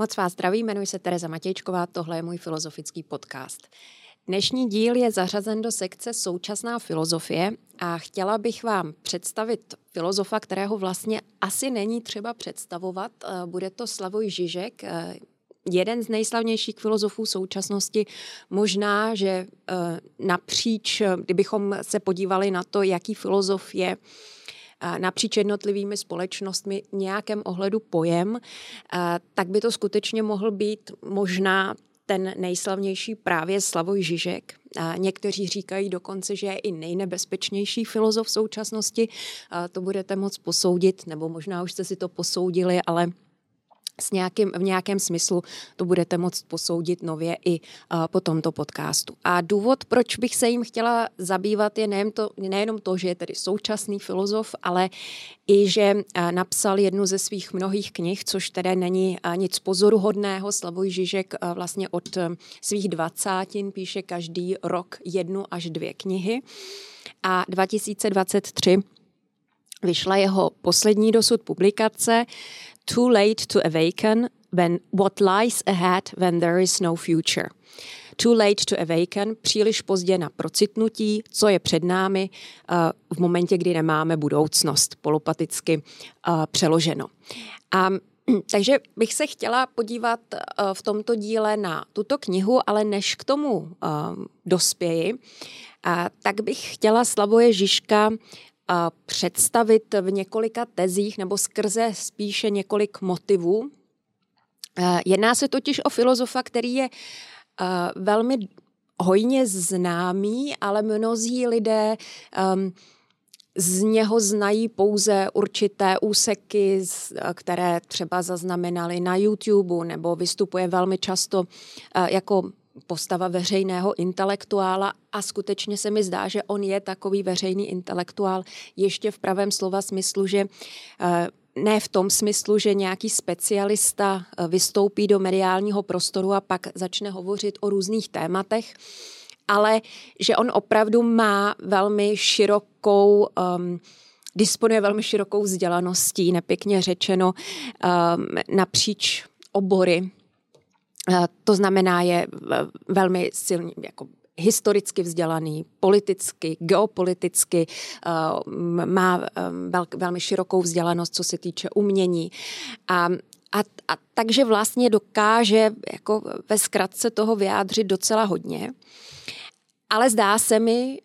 Moc vás zdraví, jmenuji se Tereza Matějčková, tohle je můj filozofický podcast. Dnešní díl je zařazen do sekce Současná filozofie a chtěla bych vám představit filozofa, kterého vlastně asi není třeba představovat. Eh, bude to Slavoj Žižek, eh, jeden z nejslavnějších filozofů současnosti. Možná, že eh, napříč, kdybychom se podívali na to, jaký filozof je napříč jednotlivými společnostmi nějakém ohledu pojem, tak by to skutečně mohl být možná ten nejslavnější právě Slavoj Žižek. A někteří říkají dokonce, že je i nejnebezpečnější filozof v současnosti. A to budete moc posoudit, nebo možná už jste si to posoudili, ale s nějakým, v nějakém smyslu to budete moct posoudit nově i uh, po tomto podcastu. A důvod, proč bych se jim chtěla zabývat, je nejen to, nejenom to, že je tedy současný filozof, ale i, že uh, napsal jednu ze svých mnohých knih, což tedy není uh, nic pozoruhodného. Slavoj Žižek uh, vlastně od uh, svých dvacátin píše každý rok jednu až dvě knihy. A 2023 vyšla jeho poslední dosud publikace Too Late to Awaken when What Lies Ahead When There Is No Future. Too Late to Awaken, příliš pozdě na procitnutí, co je před námi uh, v momentě, kdy nemáme budoucnost, polopaticky uh, přeloženo. A takže bych se chtěla podívat uh, v tomto díle na tuto knihu, ale než k tomu dospěji, tak bych chtěla Slavoje Žižka představit v několika tezích nebo skrze spíše několik motivů. Jedná se totiž o filozofa, který je velmi hojně známý, ale mnozí lidé z něho znají pouze určité úseky, které třeba zaznamenali na YouTube, nebo vystupuje velmi často jako postava veřejného intelektuála a skutečně se mi zdá, že on je takový veřejný intelektuál ještě v pravém slova smyslu, že eh, ne v tom smyslu, že nějaký specialista eh, vystoupí do mediálního prostoru a pak začne hovořit o různých tématech, ale že on opravdu má velmi širokou um, disponuje velmi širokou vzdělaností, nepěkně řečeno, um, napříč obory to znamená, je velmi silný, jako historicky vzdělaný, politicky, geopoliticky, eh, má eh, velmi širokou vzdělanost, co se týče umění. A, a, a takže vlastně dokáže jako ve zkratce toho vyjádřit docela hodně. Ale zdá se mi,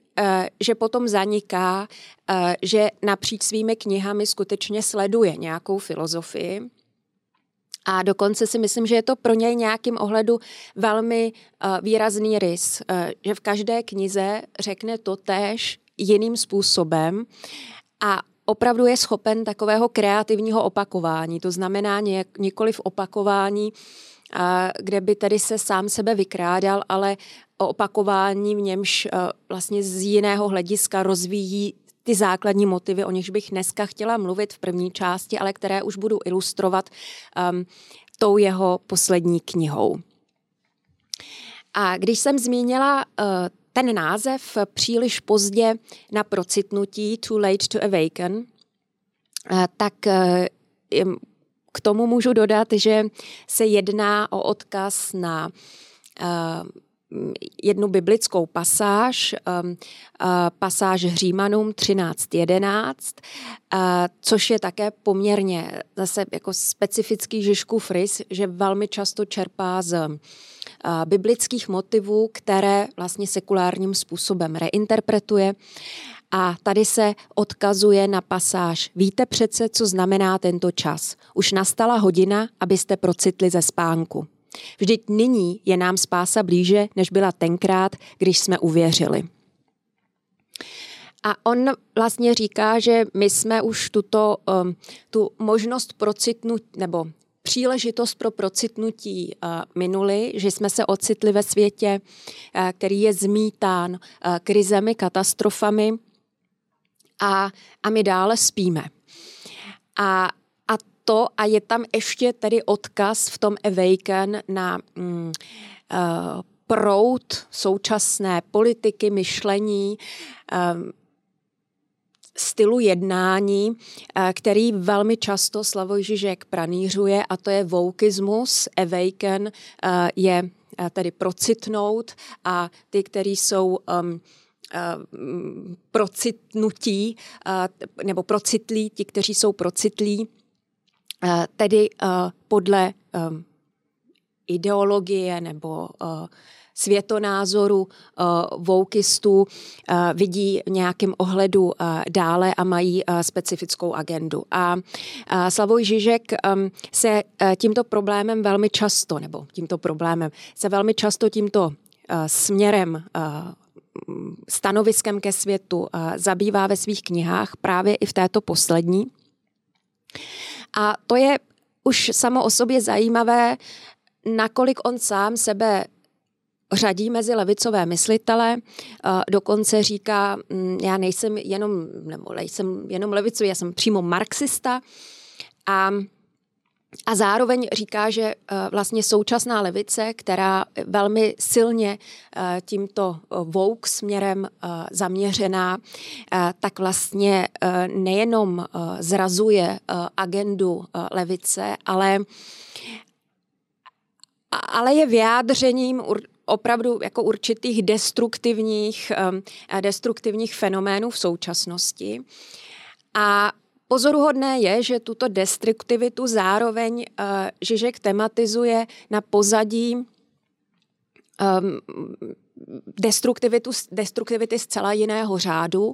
že potom zaniká, že napříč svými knihami skutečně sleduje nějakou filozofii, a dokonce si myslím, že je to pro něj nějakým ohledu velmi uh, výrazný rys, uh, že v každé knize řekne to též jiným způsobem a opravdu je schopen takového kreativního opakování. To znamená něk, nikoli v opakování, uh, kde by tedy se sám sebe vykrádal, ale opakování, v němž vlastně z jiného hlediska rozvíjí ty základní motivy, o nichž bych dneska chtěla mluvit v první části, ale které už budu ilustrovat um, tou jeho poslední knihou. A když jsem zmínila uh, ten název příliš pozdě na procitnutí, Too Late to Awaken, uh, tak uh, k tomu můžu dodat, že se jedná o odkaz na uh, jednu biblickou pasáž, um, pasáž Hřímanům 13.11, uh, což je také poměrně zase jako specifický Žižkův rys, že velmi často čerpá z biblických motivů, které vlastně sekulárním způsobem reinterpretuje. A tady se odkazuje na pasáž. Víte přece, co znamená tento čas. Už nastala hodina, abyste procitli ze spánku. Vždyť nyní je nám spása blíže, než byla tenkrát, když jsme uvěřili. A on vlastně říká, že my jsme už tuto um, tu možnost procitnut, nebo příležitost pro procitnutí uh, minuli, že jsme se ocitli ve světě, uh, který je zmítán uh, krizemi, katastrofami a, a my dále spíme. A to a je tam ještě tedy odkaz v tom Awaken na mm, proud současné politiky, myšlení, stylu jednání, který velmi často Slavoj Žižek pranířuje a to je voukismus, awaken, je tedy procitnout a ty, kteří jsou um, procitnutí nebo procitlí, ti, kteří jsou procitlí, tedy podle um, ideologie nebo světonázoru uh, voukistů vidí v nějakém ohledu dále a mají specifickou agendu. A Slavoj Žižek um, se tímto problémem velmi často, nebo tímto problémem, se velmi často tímto směrem stanoviskem ke světu zabývá ve svých knihách, právě i v této poslední. A to je už samo o sobě zajímavé, nakolik on sám sebe řadí mezi levicové myslitele, dokonce říká, mm, já nejsem jenom, nebo nejsem jenom levicový, já jsem přímo marxista. A a zároveň říká, že e, vlastně současná levice, která velmi silně e, tímto vouk směrem e, zaměřená, tak vlastně nejenom zrazuje agendu levice, ale ale je vyjádřením opravdu jako určitých destruktivních, destruktivních fenoménů v současnosti. A Pozoruhodné je, že tuto destruktivitu zároveň uh, Žižek tematizuje na pozadí um, destruktivitu, destruktivity zcela jiného řádu,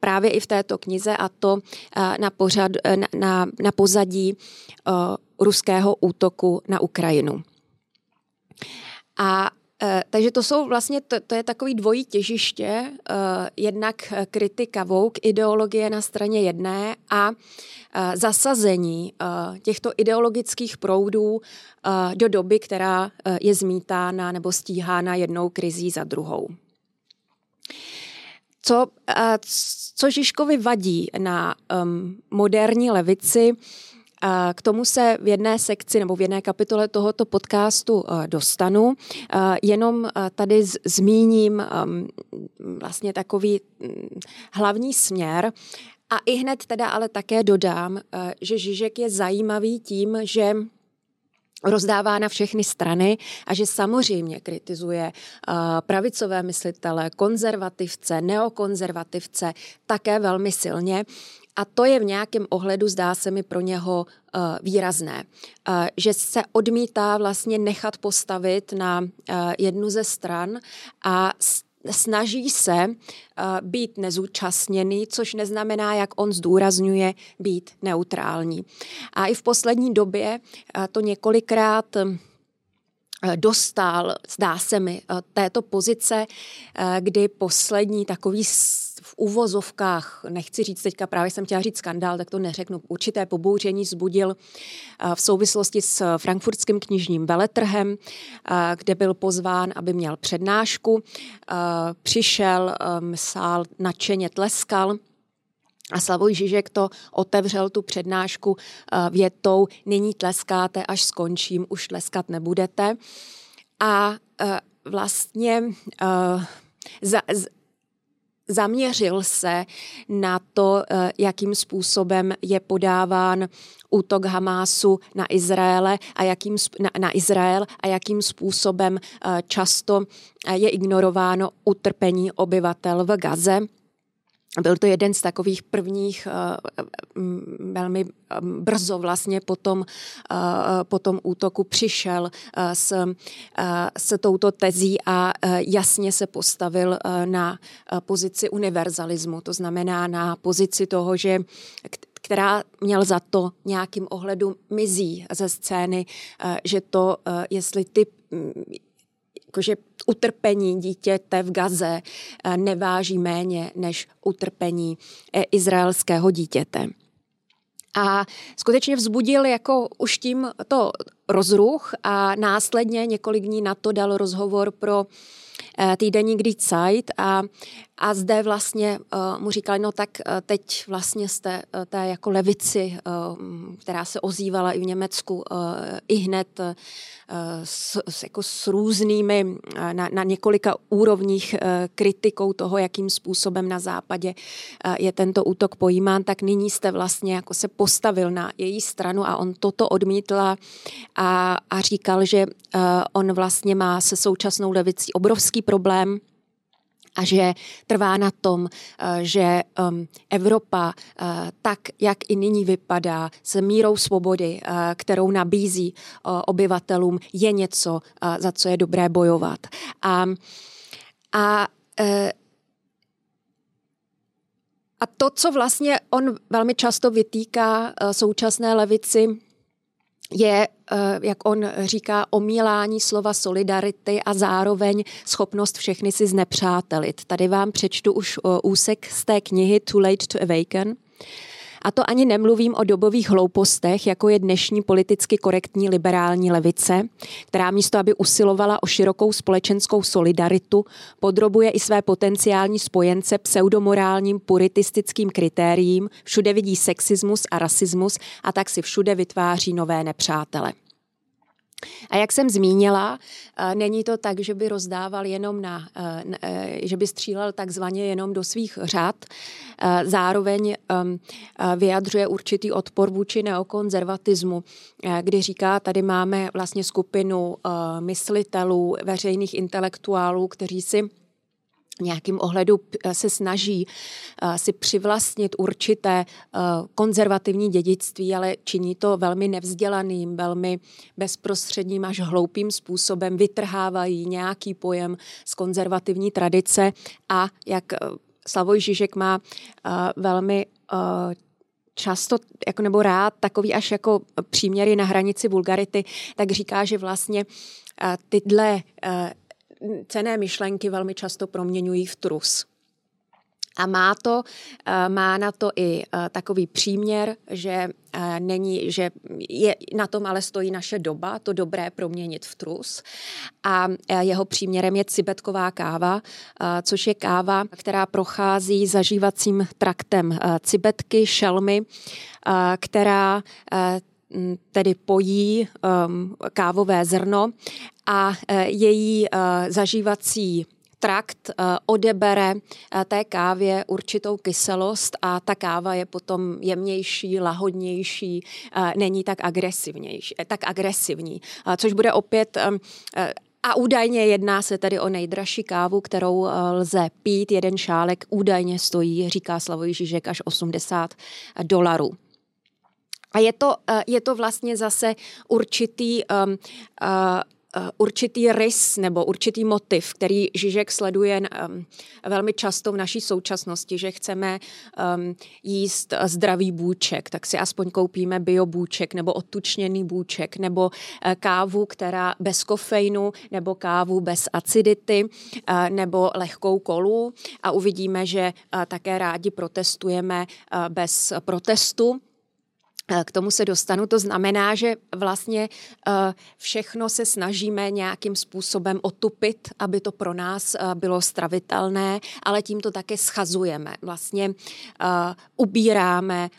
právě i v této knize a to uh, na, pořad, na, na, na pozadí uh, ruského útoku na Ukrajinu. A Eh, takže to jsou vlastně, to, to je takový dvojí těžiště, uh, jednak kritika vouk, ideologie na straně jedné a zasazení těchto ideologických proudů do doby, která je zmítána nebo stíhána jednou krizí za druhou. Co, co Žižkovi vadí na um, moderní levici, k tomu se v jedné sekci nebo v jedné kapitole tohoto podcastu eh, dostanu. Eh, jenom eh, tady zmíním ehm, vlastně takový mm, hlavní směr. A i hned teda ale také dodám, že Žižek je zajímavý tím, že rozdává na všechny strany a že samozřejmě kritizuje pravicové myslitele, konzervativce, neokonzervativce také velmi silně a to je v nějakém ohledu, zdá se mi, pro něho uh, výrazné. Uh, že se odmítá vlastně nechat postavit na uh, jednu ze stran a snaží se uh, být nezúčastněný, což neznamená, jak on zdůrazňuje, být neutrální. A i v poslední době uh, to několikrát dostal, zdá se mi, této pozice, kdy poslední takový v uvozovkách, nechci říct teďka, právě jsem chtěla říct skandál, tak to neřeknu, určité pobouření zbudil eh, v souvislosti s frankfurtským knižním veletrhem, eh, kde byl pozván, aby měl přednášku. Eh, přišel, sál nadšeně tleskal, a Slavoj Žižek to otevřel tu přednášku větou, nyní tleskáte, až skončím, už tleskat nebudete. A vlastně za, zaměřil se na to, eh, jakým způsobem je podáván útok Hamásu na Izraele a jakým, na, na Izrael a jakým způsobem eh, často eh, je ignorováno utrpení obyvatel v Gaze. Byl to jeden z takových prvních, velmi brzo vlastně po tom, po tom útoku přišel s, s touto tezí a jasně se postavil na pozici univerzalismu, to znamená na pozici toho, že která měl za to nějakým ohledu mizí ze scény, že to, jestli ty jakože utrpení dítěte v Gaze eh, neváží méně než utrpení eh, izraelského dítěte. A skutečně vzbudil jako už tím to rozruch a následně několik dní na to dal rozhovor pro týdeník Die Zeit a a zde vlastně uh, mu říkali, no tak uh, teď vlastně jste té jako levici, uh, která se ozývala i v Německu, i hned s, s, jako s různými, na, na několika úrovních kritikou toho, jakým způsobem na západě je tento útok pojímán, tak nyní jste vlastně jako se postavil na její stranu a on toto odmítla a, a říkal, že on vlastně má se současnou levicí obrovský problém, a že trvá na tom, eh, že ehm, Evropa eh, tak, jak i nyní vypadá, s mírou svobody, eh, kterou nabízí obyvatelům, je něco, za co je dobré bojovat. A, a a to, co vlastně on velmi často vytýká současné levici, je, jak on říká, omílání slova solidarity a zároveň schopnost všechny si znepřátelit. Tady vám přečtu už eh, úsek z té knihy Too Late to Awaken. A to ani nemluvím o dobových hloupostech, jako je dnešní politicky korektní liberální levice, která místo, aby usilovala o širokou společenskou solidaritu, podrobuje i své potenciální spojence pseudomorálním puritistickým kritériím, všude vidí sexismus a rasismus a tak si všude vytváří nové nepřátele. A jak jsem zmínila, eh, není to tak, že by rozdával jenom na, eh, eh, že by střílel takzvaně jenom do svých řad. Zároveň ehm, vyjadřuje určitý odpor vůči neokonzervatismu, kdy říká, tady máme vlastně skupinu myslitelů, veřejných intelektuálů, kteří si nějakým ohledu eh, se snaží eh, si přivlastnit určité eh, konzervativní dědictví, ale činí to velmi nevzdělaným, velmi bezprostředním až hloupým způsobem, vytrhávají nějaký pojem z konzervativní tradice a jak Slavoj Žižek má velmi často jako nebo rád takový až jako příměry na hranici vulgarity, tak říká, že vlastně tyhle cené myšlenky velmi často proměňují v trus. A má, to, eh, má na to i eh, takový příměr, že eh, není, že je, na tom ale stojí naše doba, to dobré proměnit v trus. A jeho příměrem je cibetková káva, což je káva, která prochází zažívacím traktem cibetky, šelmy, která tedy pojí um, kávové zrno a uh, její uh, zažívací trakt uh, odebere té kávě určitou kyselost a ta káva je potom jemnější, lahodnější, není tak agresivnější, tak agresivní, což bude opět a údajně jedná se tedy o nejdražší kávu, kterou lze pít. Jeden šálek údajně stojí, říká Slavoj Žižek, až 80 dolarů. A je to, eh, je to vlastně zase určitý um, uh, určitý rys nebo určitý motiv, který Žižek sleduje um, velmi často v naší současnosti, že chceme um, jíst zdravý bůček, tak si aspoň koupíme biobůček nebo odtučněný bůček nebo uh, kávu, která bez kofeinu nebo kávu bez acidity uh, nebo lehkou kolu. A uvidíme, že uh, také rádi protestujeme bez protestu k tomu se dostanu. To znamená, že vlastně eh, všechno se snažíme nějakým způsobem otupit, aby to pro nás eh, bylo stravitelné, ale tím to také schazujeme. Vlastně ubíráme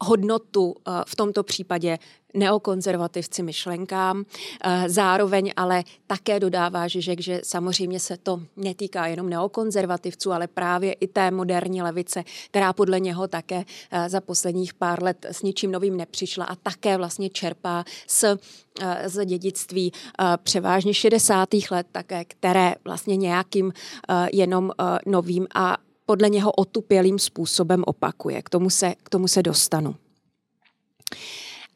hodnotu v tomto případě neokonzervativci myšlenkám. Eh, zároveň ale také dodává Žižek, že samozřejmě se to netýká jenom neokonzervativců, ale právě i té moderní levice, která podle něho také eh, za posledních pár let s ničím novým nepřišla a také vlastně čerpá z eh, z dědictví převážně 60. let také, které vlastně nějakým jenom novým a podle něho otupělým způsobem opakuje. K tomu se, k tomu se dostanu.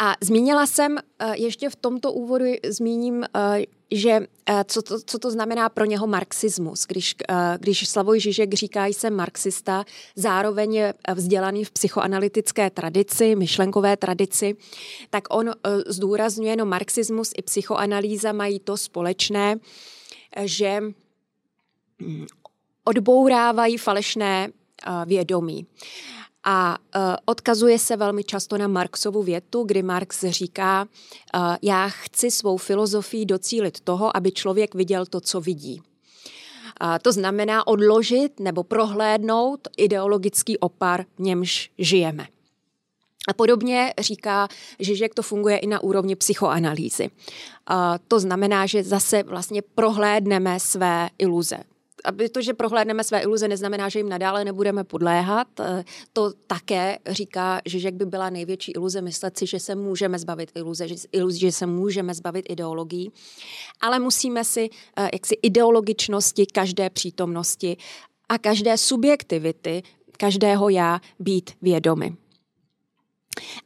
A zmínila jsem, eh, ještě v tomto úvodu zmíním, eh, že eh, co to, co to znamená pro něho marxismus. Když, když Slavoj Žižek říká, že jsem marxista, zároveň je vzdělaný v psychoanalytické tradici, myšlenkové tradici, tak on zdůrazňuje, no marxismus i psychoanalýza mají to společné, že odbourávají falešné vědomí. A uh, odkazuje se velmi často na Marxovu větu, kdy Marx říká, uh, já chci svou filozofii docílit toho, aby člověk viděl to, co vidí. To znamená odložit nebo prohlédnout ideologický opar, v němž žijeme. A podobně říká Žižek, to funguje i na úrovni psychoanalýzy. To znamená, že zase vlastně prohlédneme své iluze aby to, že prohlédneme své iluze, neznamená, že jim nadále nebudeme podléhat. Eh, to také říká, že jak by byla největší iluze myslet si, že se můžeme zbavit iluze, že, iluze, že se můžeme zbavit ideologií, ale musíme si eh, jaksi ideologičnosti každé přítomnosti a každé subjektivity každého já být vědomi.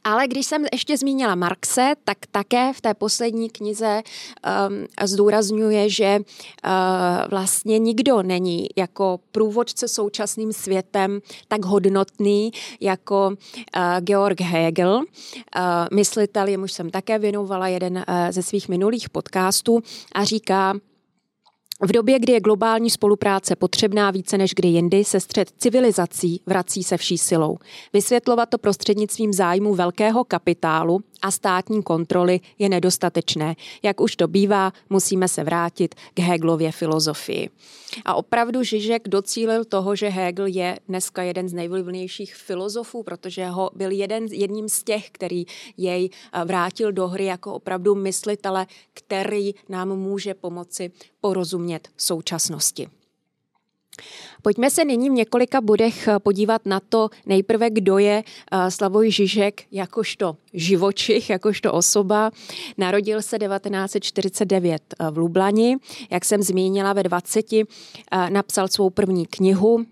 Ale když jsem ještě zmínila Marxe, tak také v té poslední knize um, zdůrazňuje, že uh, vlastně nikdo není jako průvodce současným světem tak hodnotný jako uh, Georg Hegel. Uh, myslitel, jemuž jsem také věnovala jeden uh, ze svých minulých podcastů a říká, v době, kdy je globální spolupráce potřebná více než kdy jindy, se střed civilizací vrací se vší silou. Vysvětlovat to prostřednictvím zájmu velkého kapitálu a státní kontroly je nedostatečné. Jak už to bývá, musíme se vrátit k Hegelově filozofii. A opravdu Žižek docílil toho, že Hegel je dneska jeden z nejvlivnějších filozofů, protože ho byl jeden, jedním z těch, který jej eh, vrátil do hry jako opravdu myslitele, který nám může pomoci porozumět současnosti. Pojďme se nyní v několika bodech eh, podívat na to nejprve, kdo je eh, Slavoj Žižek jakožto živočich, jakožto osoba. Narodil se 1949 eh, v Lublani, jak jsem zmínila ve 20, napsal svou první knihu,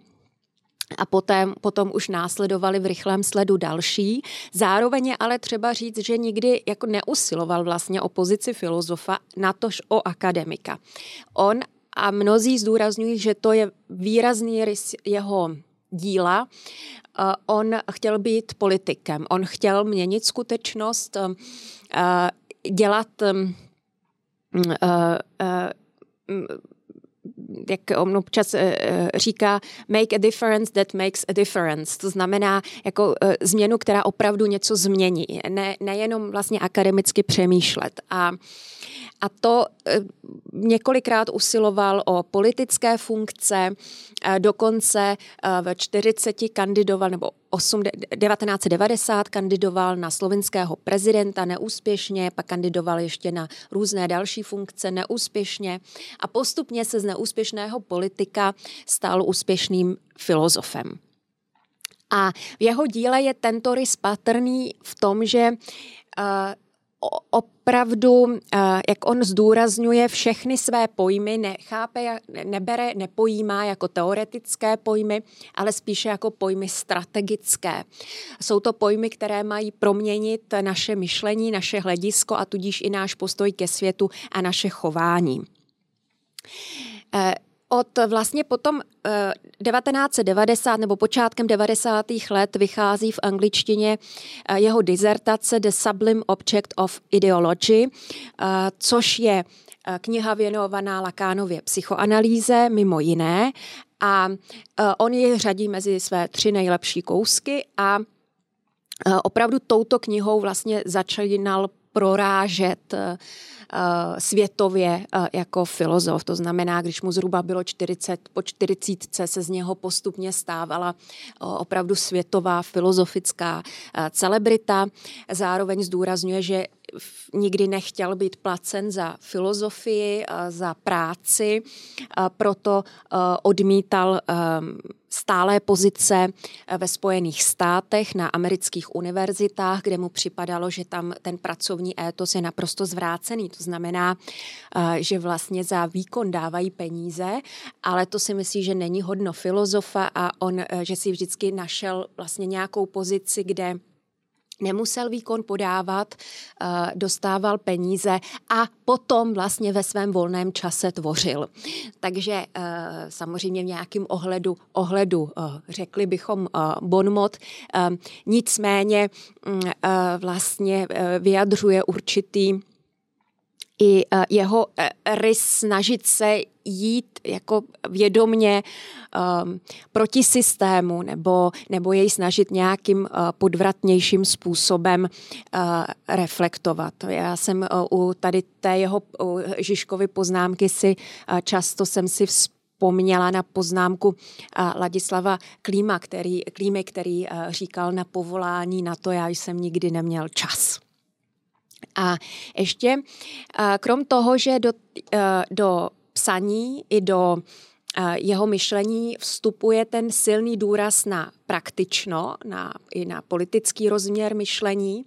a potom, potom už následovali v rychlém sledu další. Zároveň je ale třeba říct, že nikdy jako neusiloval vlastně o pozici filozofa, natož o akademika. On a mnozí zdůrazňují, že to je výrazný rys jeho díla. Eh, on chtěl být politikem, on chtěl měnit skutečnost, eh, dělat eh, jak on občas říká, make a difference that makes a difference. To znamená jako změnu, která opravdu něco změní. Ne, nejenom vlastně akademicky přemýšlet. A a to eh, několikrát usiloval o politické funkce, eh, dokonce eh, ve 40 kandidoval, nebo 8, 1990 kandidoval na slovenského prezidenta neúspěšně, pak kandidoval ještě na různé další funkce neúspěšně a postupně se z neúspěšného politika stal úspěšným filozofem. A v jeho díle je tento rys patrný v tom, že opravdu, eh, jak on zdůrazňuje, všechny své pojmy nechápe, nebere, nepojímá jako teoretické pojmy, ale spíše jako pojmy strategické. Jsou to pojmy, které mají proměnit naše myšlení, naše hledisko a tudíž i náš postoj ke světu a naše chování. Eh, od vlastně potom 1990 eh, nebo počátkem 90. let vychází v angličtině eh, jeho dizertace The Sublime Object of Ideology, eh, což je kniha věnovaná Lakánově psychoanalýze, mimo jiné. A on ji řadí mezi své tři nejlepší kousky a opravdu touto knihou vlastně začínal prorážet Eh, světově eh, jako filozof. To znamená, když mu zhruba bylo 40, po 40 se z něho postupně stávala eh, opravdu světová filozofická celebrita. Zároveň zdůrazňuje, že nikdy nechtěl být placen za filozofii, za práci, proto odmítal stálé pozice ve Spojených státech na amerických univerzitách, kde mu připadalo, že tam ten pracovní étos je naprosto zvrácený. To znamená, že vlastně za výkon dávají peníze, ale to si myslí, že není hodno filozofa a on, že si vždycky našel vlastně nějakou pozici, kde nemusel výkon podávat, eh, dostával peníze a potom vlastně ve svém volném čase tvořil. Takže eh, samozřejmě v nějakém ohledu, ohledu eh, řekli bychom bonmot, nicméně mm, vlastně vyjadřuje určitý i jeho rys snažit se jít jako vědomně um, proti systému nebo, nebo jej snažit nějakým uh, podvratnějším způsobem uh, reflektovat. Já jsem uh, u tady té jeho uh, Žižkovy poznámky si uh, často jsem si vzpomněla na poznámku Ladislava Klíma, který, Klímy, který říkal na povolání na to, já jsem nikdy neměl čas. A ještě krom toho, že do, do psaní i do jeho myšlení vstupuje ten silný důraz na praktično, na, i na politický rozměr myšlení,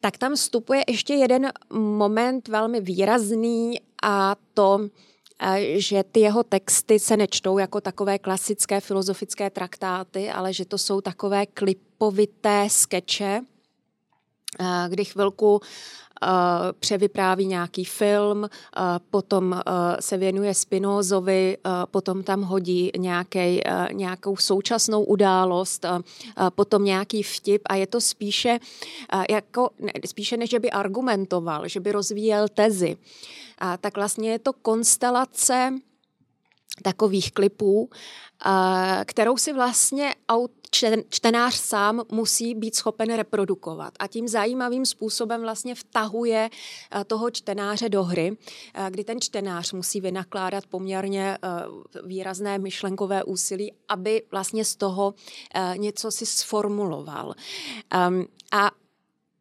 tak tam vstupuje ještě jeden moment velmi výrazný a to, že ty jeho texty se nečtou jako takové klasické filozofické traktáty, ale že to jsou takové klipovité skeče, kdy chvilku Eh, převypráví nějaký film, eh, potom eh, se věnuje Spinozovi, potom tam hodí nějaký, nějakou současnou událost, potom nějaký vtip a je to spíše, jako, spíše než by argumentoval, že by rozvíjel tezi. Tak vlastně je to konstelace takových klipů, kterou si vlastně čtenář sám musí být schopen reprodukovat. A tím zajímavým způsobem vlastně vtahuje toho čtenáře do hry, kdy ten čtenář musí vynakládat poměrně výrazné myšlenkové úsilí, aby vlastně z toho něco si sformuloval. A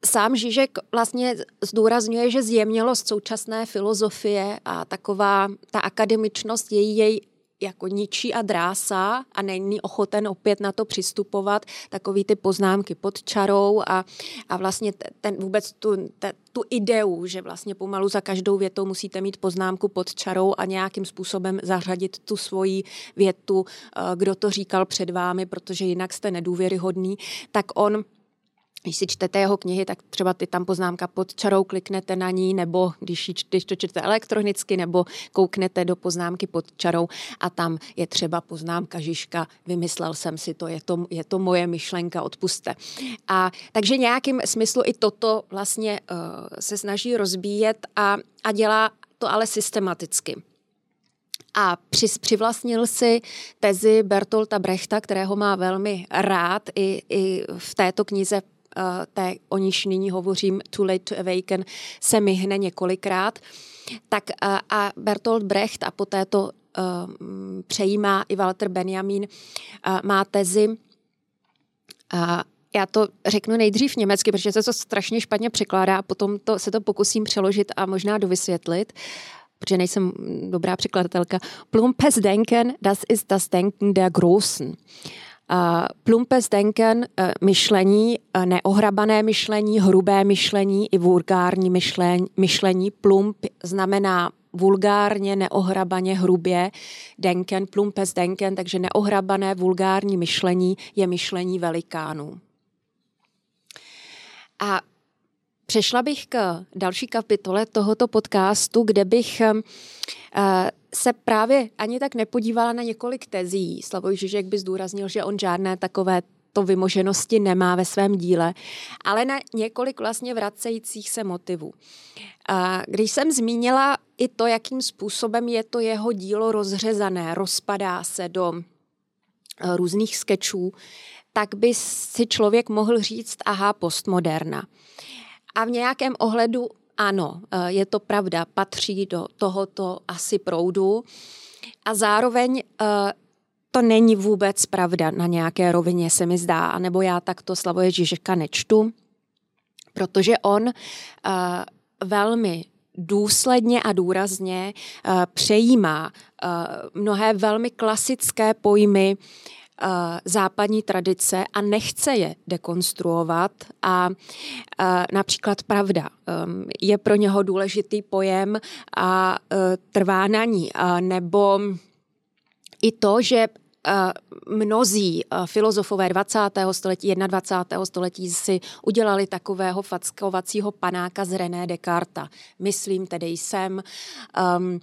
Sám Žižek vlastně zdůrazňuje, že zjemnělost současné filozofie a taková ta akademičnost její jej jako ničí a drásá a není ochoten opět na to přistupovat, takový ty poznámky pod čarou a, a vlastně ten vůbec tu, te, tu ideu, že vlastně pomalu za každou větou musíte mít poznámku pod čarou a nějakým způsobem zařadit tu svoji větu, eh, kdo to říkal před vámi, protože jinak jste nedůvěryhodný, tak on když si čtete jeho knihy, tak třeba ty tam poznámka pod čarou, kliknete na ní, nebo když, když to čtete elektronicky, nebo kouknete do poznámky pod čarou a tam je třeba poznámka Žižka, vymyslel jsem si to, je to, je to moje myšlenka, odpuste. A takže nějakým smyslu i toto vlastně uh, se snaží rozbíjet a, a dělá to ale systematicky a přivlastnil si tezi Bertolta Brechta, kterého má velmi rád i, i v této knize té, o níž nyní hovořím, Too Late to Awaken, se myhne několikrát. Tak eh, a Bertolt Brecht a poté to eh, přejímá i Walter Benjamin, má tezi já to řeknu nejdřív německy, protože se to strašně špatně překládá a potom to, se to pokusím přeložit a možná dovysvětlit, protože nejsem dobrá překladatelka. Plumpes Denken, das ist das Denken der Großen. Plumpes denken, e, myšlení, e, neohrabané myšlení, hrubé myšlení i vulgární myšlení. myšlení. Plump znamená vulgárně, neohrabaně, hrubě, denken, plumpes denken, takže neohrabané vulgární myšlení je myšlení velikánů. A přešla bych k další kapitole tohoto podcastu, kde bych e, se právě ani tak nepodívala na několik tezí. Slavoj Žižek by zdůraznil, že on žádné takové to vymoženosti nemá ve svém díle, ale na několik vlastně vracejících se motivů. A když jsem zmínila i to, jakým způsobem je to jeho dílo rozřezané, rozpadá se do eh, různých skečů, tak by si člověk mohl říct, aha, postmoderna. A v nějakém ohledu ano, eh, je to pravda, patří do tohoto asi proudu. A zároveň eh, to není vůbec pravda na nějaké rovině, se mi zdá, nebo já takto Slavoje Žižeka nečtu, protože on eh, velmi důsledně a důrazně přejímá mnohé velmi klasické pojmy západní tradice a nechce je dekonstruovat. A eh, například pravda ehm, je pro něho důležitý pojem a eh, trvá na ní. Nebo i to, že mnozí filozofové 20. století, 21. století si udělali takového fackovacího panáka z René Descartes. Myslím tedy jsem. Um,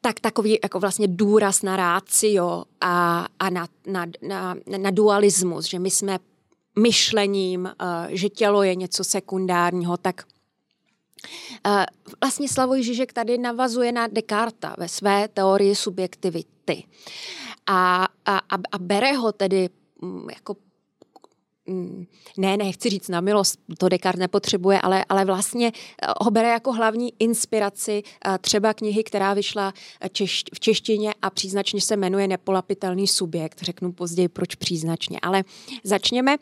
tak takový jako vlastně důraz na rácio a, a na, na, na, na dualismus, že my jsme myšlením, uh, že tělo je něco sekundárního, tak uh, vlastně Slavoj Žižek tady navazuje na Descartes ve své teorii subjektivity a, a, a bere ho tedy mm, jako Mm, ne, nechci říct na milost, to Descartes nepotřebuje, ale, ale vlastně eh, ho bere jako hlavní inspiraci eh, třeba knihy, která vyšla eh, češ, v češtině a příznačně se jmenuje Nepolapitelný subjekt. Řeknu později, proč příznačně. Ale začněme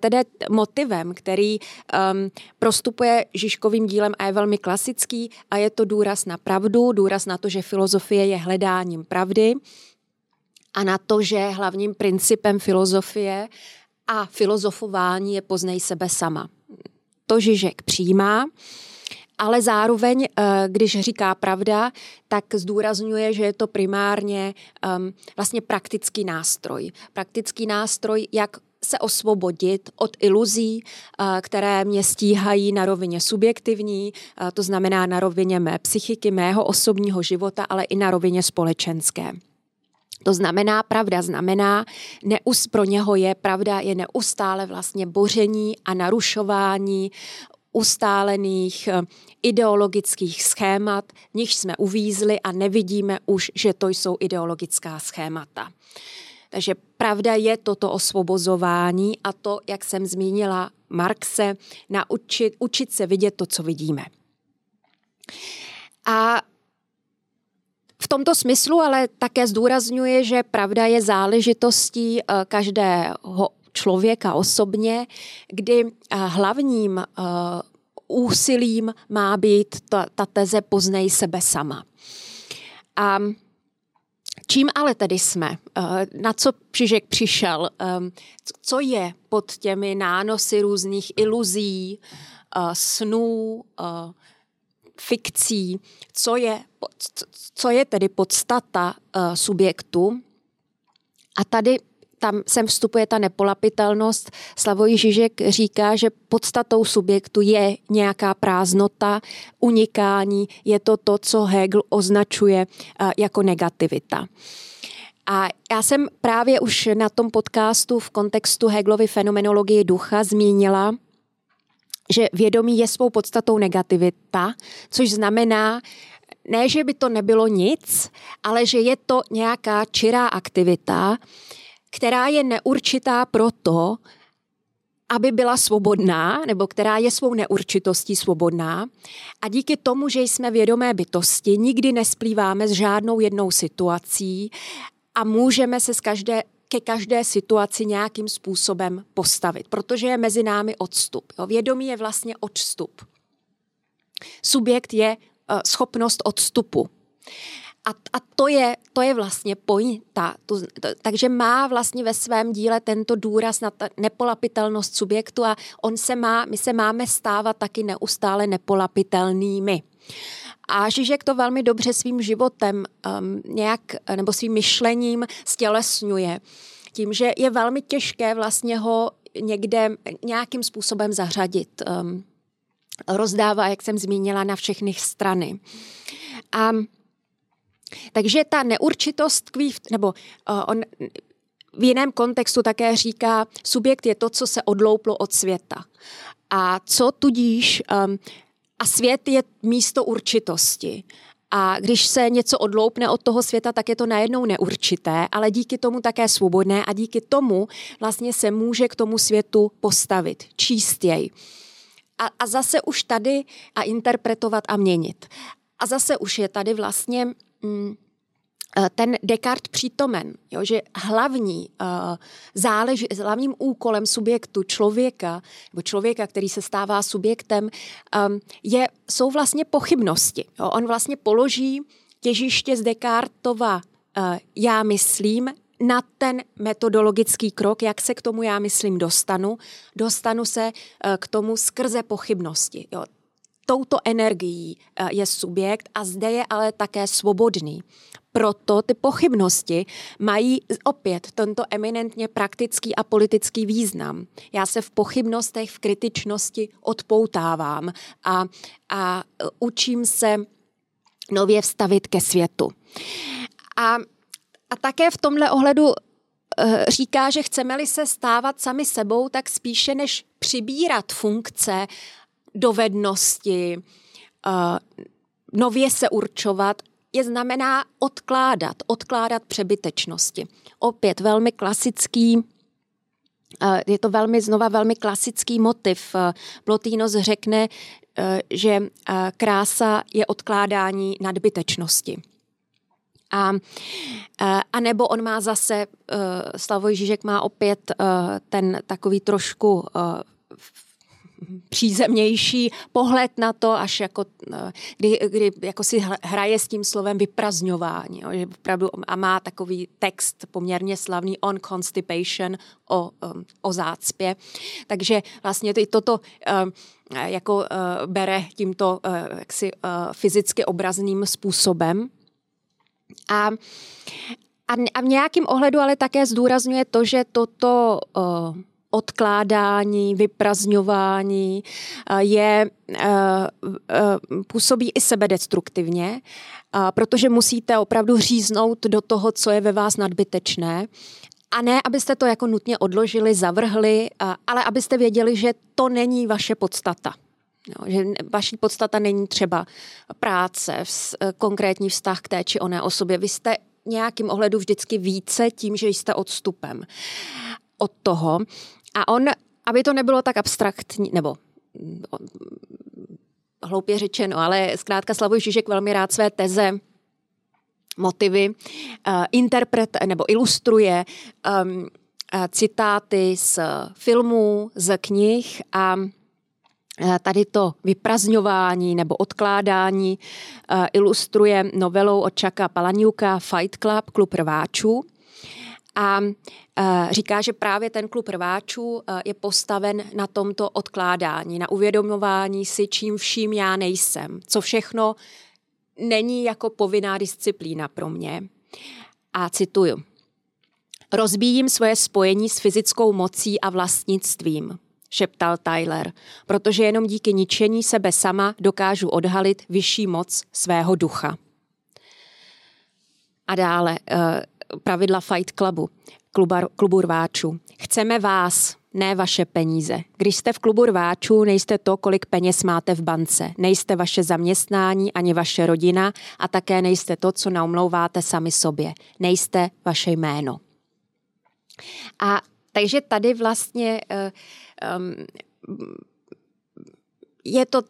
tedy motivem, který um, prostupuje Žižkovým dílem a je velmi klasický a je to důraz na pravdu, důraz na to, že filozofie je hledáním pravdy a na to, že hlavním principem filozofie a filozofování je poznej sebe sama. To Žižek přijímá, ale zároveň, eh, když říká pravda, tak zdůrazňuje, že je to primárně um, vlastně praktický nástroj. Praktický nástroj, jak se osvobodit od iluzí, eh, které mě stíhají na rovině subjektivní, eh, to znamená na rovině mé psychiky, mého osobního života, ale i na rovině společenské. To znamená, pravda znamená, neus, pro něho je pravda, je neustále vlastně boření a narušování ustálených eh, ideologických schémat, v nich jsme uvízli a nevidíme už, že to jsou ideologická schémata. Takže pravda je toto osvobozování a to, jak jsem zmínila Marxe, naučit, učit se vidět to, co vidíme. A tomto smyslu ale také zdůrazňuje, že pravda je záležitostí eh, každého člověka osobně, kdy eh, hlavním eh, úsilím má být ta, ta teze poznej sebe sama. A čím ale tedy jsme? Na co Přižek přišel? Co je pod těmi nánosy různých iluzí, snů, fikcí, co je, co je tedy podstata uh, subjektu. A tady tam sem vstupuje ta nepolapitelnost. Slavoj Žižek říká, že podstatou subjektu je nějaká prázdnota, unikání, je to to, co Hegel označuje uh, jako negativita. A já jsem právě už na tom podcastu v kontextu Hegelovy fenomenologie ducha zmínila, že vědomí je svou podstatou negativita, což znamená, ne, že by to nebylo nic, ale že je to nějaká čirá aktivita, která je neurčitá proto, aby byla svobodná, nebo která je svou neurčitostí svobodná. A díky tomu, že jsme vědomé bytosti, nikdy nesplýváme s žádnou jednou situací a můžeme se z každé ke každé situaci nějakým způsobem postavit, protože je mezi námi odstup. Jo? Vědomí je vlastně odstup. Subjekt je schopnost odstupu. A, a to, je, to je vlastně pointa. To, to, takže má vlastně ve svém díle tento důraz na ta nepolapitelnost subjektu a on se má, my se máme stávat taky neustále nepolapitelnými. A Žižek to velmi dobře svým životem um, nějak, nebo svým myšlením stělesňuje. Tím, že je velmi těžké vlastně ho někde nějakým způsobem zařadit. Um, rozdává, jak jsem zmínila, na všechny strany. A takže ta neurčitost tkví, nebo uh, on v jiném kontextu také říká, subjekt je to, co se odlouplo od světa. A co tudíž um, a svět je místo určitosti. A když se něco odloupne od toho světa, tak je to najednou neurčité, ale díky tomu také svobodné a díky tomu vlastně se může k tomu světu postavit, číst jej. A, a zase už tady a interpretovat a měnit. A zase už je tady vlastně mm, Eh, ten Descartes přítomen, jo, že hlavní, uh, zálež, hlavním úkolem subjektu člověka, nebo člověka, který se stává subjektem, um, je, jsou vlastně pochybnosti. Jo. On vlastně položí těžiště z Descartova uh, já myslím na ten metodologický krok, jak se k tomu já myslím dostanu. Dostanu se uh, k tomu skrze pochybnosti. Jo touto energií je subjekt a zde je ale také svobodný proto ty pochybnosti mají opět tento eminentně praktický a politický význam. Já se v pochybnostech, v kritičnosti odpoutávám a, a učím se nově vstavit ke světu. A, a také v tomhle ohledu eh, říká, že chceme-li se stávat sami sebou, tak spíše než přibírat funkce, dovednosti, uh, nově se určovat, je znamená odkládat, odkládat přebytečnosti. Opět velmi klasický je to velmi znova velmi klasický motiv. Plotínos řekne, že krása je odkládání nadbytečnosti. A, a nebo on má zase, Slavoj Žižek má opět ten takový trošku přízemnější pohled na to, až jako, eh, kdy, kdy jako si hraje s tím slovem vyprazňování. Jo, že opravdu, a má takový text poměrně slavný on constipation, o, o zácpě. Takže vlastně i toto jako bere tímto jaksi fyzicky obrazným způsobem. A a v nějakým ohledu ale také zdůrazňuje to, že toto uh, odkládání, vyprazňování eh, je, eh, eh, působí i sebedestruktivně, protože musíte opravdu říznout do toho, co je ve vás nadbytečné. A ne, abyste to jako nutně odložili, zavrhli, ale abyste věděli, že to není vaše podstata. Jo, že vaší podstata není třeba práce, konkrétní vztah k té či oné osobě. Vy jste nějakým ohledu vždycky více tím, že jste odstupem od toho. A on, aby to nebylo tak abstraktní, nebo mm, hloupě řečeno, ale zkrátka Slavoj Žižek velmi rád své teze motivy uh, interpret nebo ilustruje um, citáty z filmů, z knih a Tady to vyprazňování nebo odkládání uh, ilustruje novelou od Čaka Palaniuka Fight Club, klub rváčů a e, říká, že právě ten klub rváčů je postaven na tomto odkládání, na uvědomování si, čím vším já nejsem, co všechno není jako povinná disciplína pro mě. A cituju. Rozbíjím svoje spojení s fyzickou mocí a vlastnictvím, šeptal Tyler, protože jenom díky ničení sebe sama dokážu odhalit vyšší moc svého ducha. A dále, e, pravidla Fight Clubu, kluba, klubu rváčů. Chceme vás, ne vaše peníze. Když jste v klubu rváčů, nejste to, kolik peněz máte v bance. Nejste vaše zaměstnání ani vaše rodina a také nejste to, co naumlouváte sami sobě. Nejste vaše jméno. A takže tady vlastně um, je to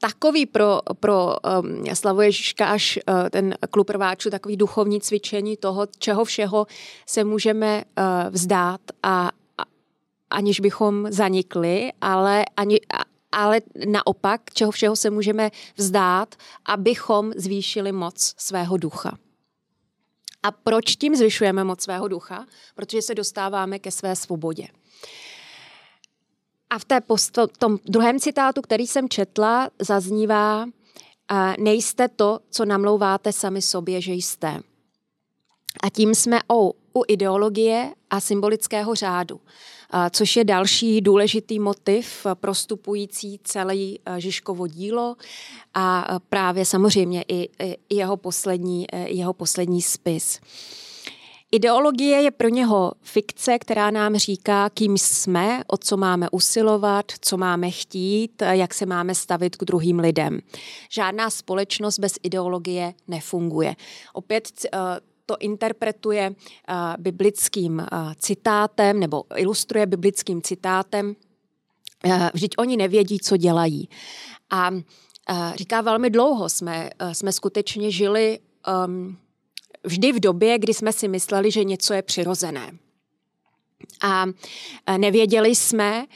takový pro, pro um, Slavu Ježiška až uh, ten klub rváčů, takový duchovní cvičení toho, čeho všeho se můžeme uh, vzdát a, a aniž bychom zanikli, ale, ani, ale naopak, čeho všeho se můžeme vzdát, abychom zvýšili moc svého ducha. A proč tím zvyšujeme moc svého ducha? Protože se dostáváme ke své svobodě. A v té post- tom druhém citátu, který jsem četla, zaznívá, nejste to, co namlouváte sami sobě, že jste. A tím jsme o, u ideologie a symbolického řádu, což je další důležitý motiv prostupující celé Žižkovo dílo a právě samozřejmě i, i jeho, poslední, jeho poslední spis. Ideologie je pro něho fikce, která nám říká, kým jsme, o co máme usilovat, co máme chtít, jak se máme stavit k druhým lidem. Žádná společnost bez ideologie nefunguje. Opět eh, to interpretuje eh, biblickým eh, citátem nebo ilustruje biblickým citátem. Vždyť oni nevědí, co dělají. A říká, velmi dlouho jsme, jsme skutečně žili um, vždy v době, kdy jsme si mysleli, že něco je přirozené. A nevěděli jsme,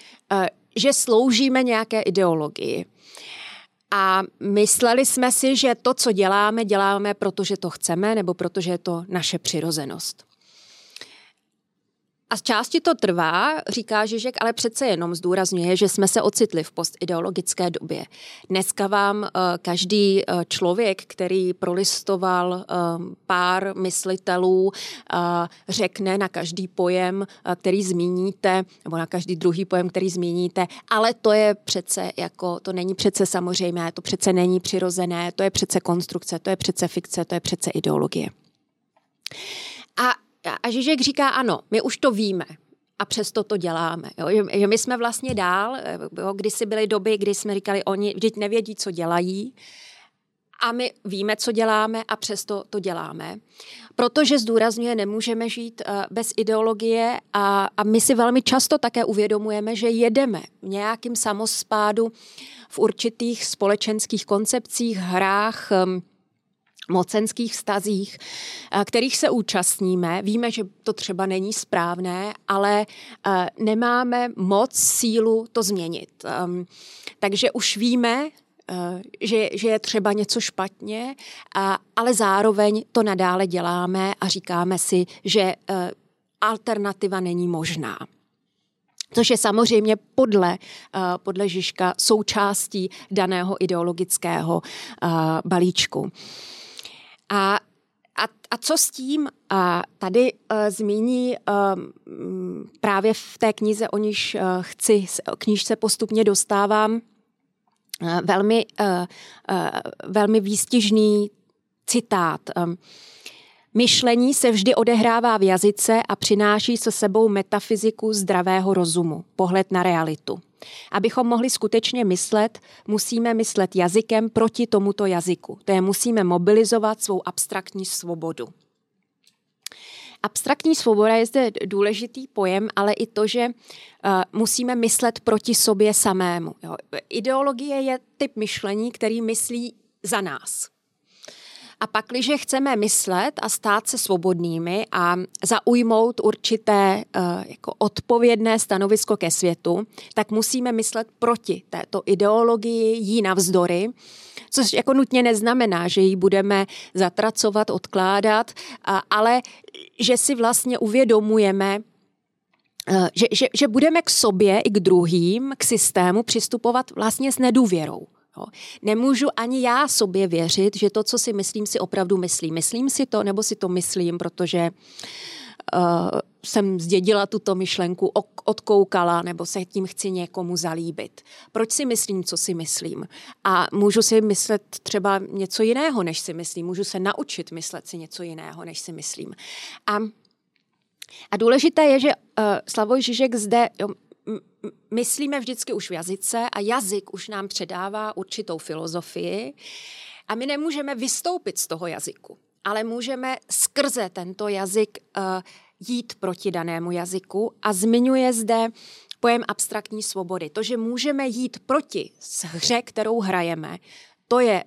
že sloužíme nějaké ideologii. A mysleli jsme si, že to, co děláme, děláme, protože to chceme, nebo protože je to naše přirozenost. A z části to trvá, říká Žižek, ale přece jenom zdůrazňuje, že jsme se ocitli v postideologické době. Dneska vám uh, každý uh, člověk, který prolistoval uh, pár myslitelů, řekne na každý pojem, který zmíníte, nebo na každý druhý pojem, který zmíníte, ale to je přece jako, to není přece samozřejmé, to přece není přirozené, to je přece konstrukce, to je přece fikce, to je přece ideologie. A a Žižek říká, ano, my už to víme, a přesto to děláme. Jo? Že, že my jsme vlastně dál, jo? kdysi byly doby, kdy jsme říkali, oni vždyť nevědí, co dělají, a my víme, co děláme a přesto to děláme. Protože zdůrazňuje, nemůžeme žít eh, bez ideologie a, a my si velmi často také uvědomujeme, že jedeme v nějakým samospádu v určitých společenských koncepcích, hrách, ehm, mocenských vztazích, eh, kterých se účastníme. Víme, že to třeba není správné, ale eh, nemáme moc sílu to změnit. Ehm, takže už víme, Eh, že, že je třeba něco špatně, ale zároveň to nadále děláme a říkáme si, že alternativa není možná. Což je samozřejmě podle, podle Žižka součástí daného ideologického balíčku. A a, a co s tím? A tady uh, zmíní uh, právě v té knize, o níž uh, chci, knížce postupně dostávám, Eh, velmi, eh, eh, velmi výstižný citát. Myšlení se vždy odehrává v jazyce a přináší se sebou metafyziku zdravého rozumu, pohled na realitu. Abychom mohli skutečně myslet, musíme myslet jazykem proti tomuto jazyku. To je musíme mobilizovat svou abstraktní svobodu. Abstraktní svoboda je zde důležitý pojem, ale i to, že uh, musíme myslet proti sobě samému. Ideologie je typ myšlení, který myslí za nás. A pak, když chceme myslet a stát se svobodnými a zaujmout určité uh, jako odpovědné stanovisko ke světu, tak musíme myslet proti této ideologii, jí navzdory, což jako nutně neznamená, že ji budeme zatracovat, odkládat, ale že si vlastně uvědomujeme, uh, že, že, že budeme k sobě i k druhým, k systému přistupovat vlastně s nedůvěrou. Jo. Nemůžu ani já sobě věřit, že to, co si myslím, si opravdu myslím. Myslím si to, nebo si to myslím, protože uh, jsem zdědila tuto myšlenku, odkoukala, nebo se tím chci někomu zalíbit. Proč si myslím, co si myslím? A můžu si myslet třeba něco jiného, než si myslím. Můžu se naučit myslet si něco jiného, než si myslím. A a důležité je, že uh, Slavoj Žižek zde jo, myslíme vždycky už v jazyce a jazyk už nám předává určitou filozofii a my nemůžeme vystoupit z toho jazyku, ale můžeme skrze tento jazyk uh, jít proti danému jazyku a zmiňuje zde pojem abstraktní svobody. To, že můžeme jít proti hře, kterou hrajeme, to je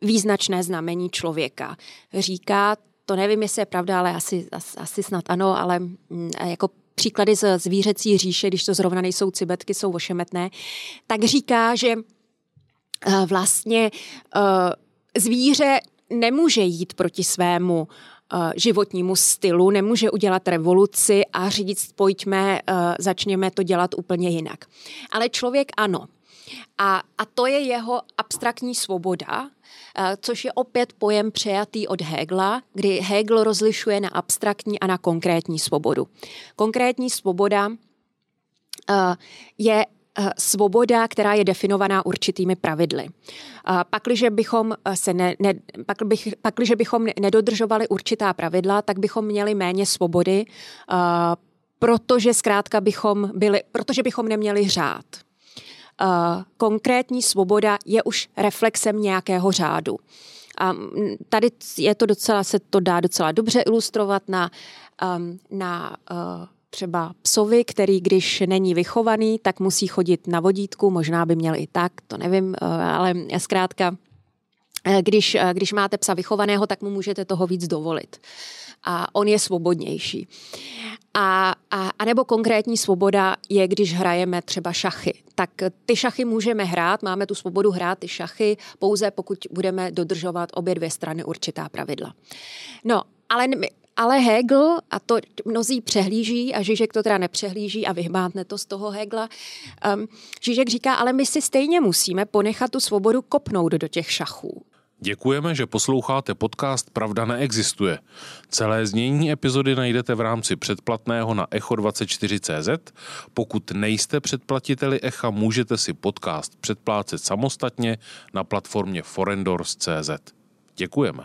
význačné znamení člověka. Říká, to nevím, jestli je pravda, ale asi, asi, asi snad ano, ale mm, jako příklady z zvířecí říše, když to zrovna nejsou cibetky, jsou ošemetné, tak říká, že uh, vlastně uh, zvíře nemůže jít proti svému uh, životnímu stylu, nemůže udělat revoluci a říct, pojďme, začněme to dělat úplně jinak. Ale člověk ano. A, a to je jeho abstraktní svoboda, Eh, což je opět pojem přejatý od Hegla, kdy Hegel rozlišuje na abstraktní a na konkrétní svobodu. Konkrétní svoboda eh, je eh, svoboda, která je definovaná určitými pravidly. Pakliže bychom, se ne, ne, pak bych, pakliže bychom nedodržovali určitá pravidla, tak bychom měli méně svobody, protože zkrátka bychom byli, protože bychom neměli řád. Eh, konkrétní svoboda je už reflexem nějakého řádu. A tady je to docela, se to dá docela dobře ilustrovat na, um, na uh, třeba psovi, který když není vychovaný, tak musí chodit na vodítku, možná by měl i tak, to nevím, uh, ale zkrátka, když, když máte psa vychovaného, tak mu můžete toho víc dovolit. A on je svobodnější. A, a, a nebo konkrétní svoboda je, když hrajeme třeba šachy. Tak ty šachy můžeme hrát, máme tu svobodu hrát ty šachy pouze pokud budeme dodržovat obě dvě strany určitá pravidla. No, ale ale Hegel, a to mnozí přehlíží, a Žižek to teda nepřehlíží a vyhmátne to z toho Hegla, um, Žižek říká, ale my si stejně musíme ponechat tu svobodu kopnout do těch šachů. Děkujeme, že posloucháte podcast Pravda neexistuje. Celé znění epizody najdete v rámci předplatného na echo24.cz. Pokud nejste předplatiteli Echa, můžete si podcast předplácet samostatně na platformě forendors.cz. Děkujeme.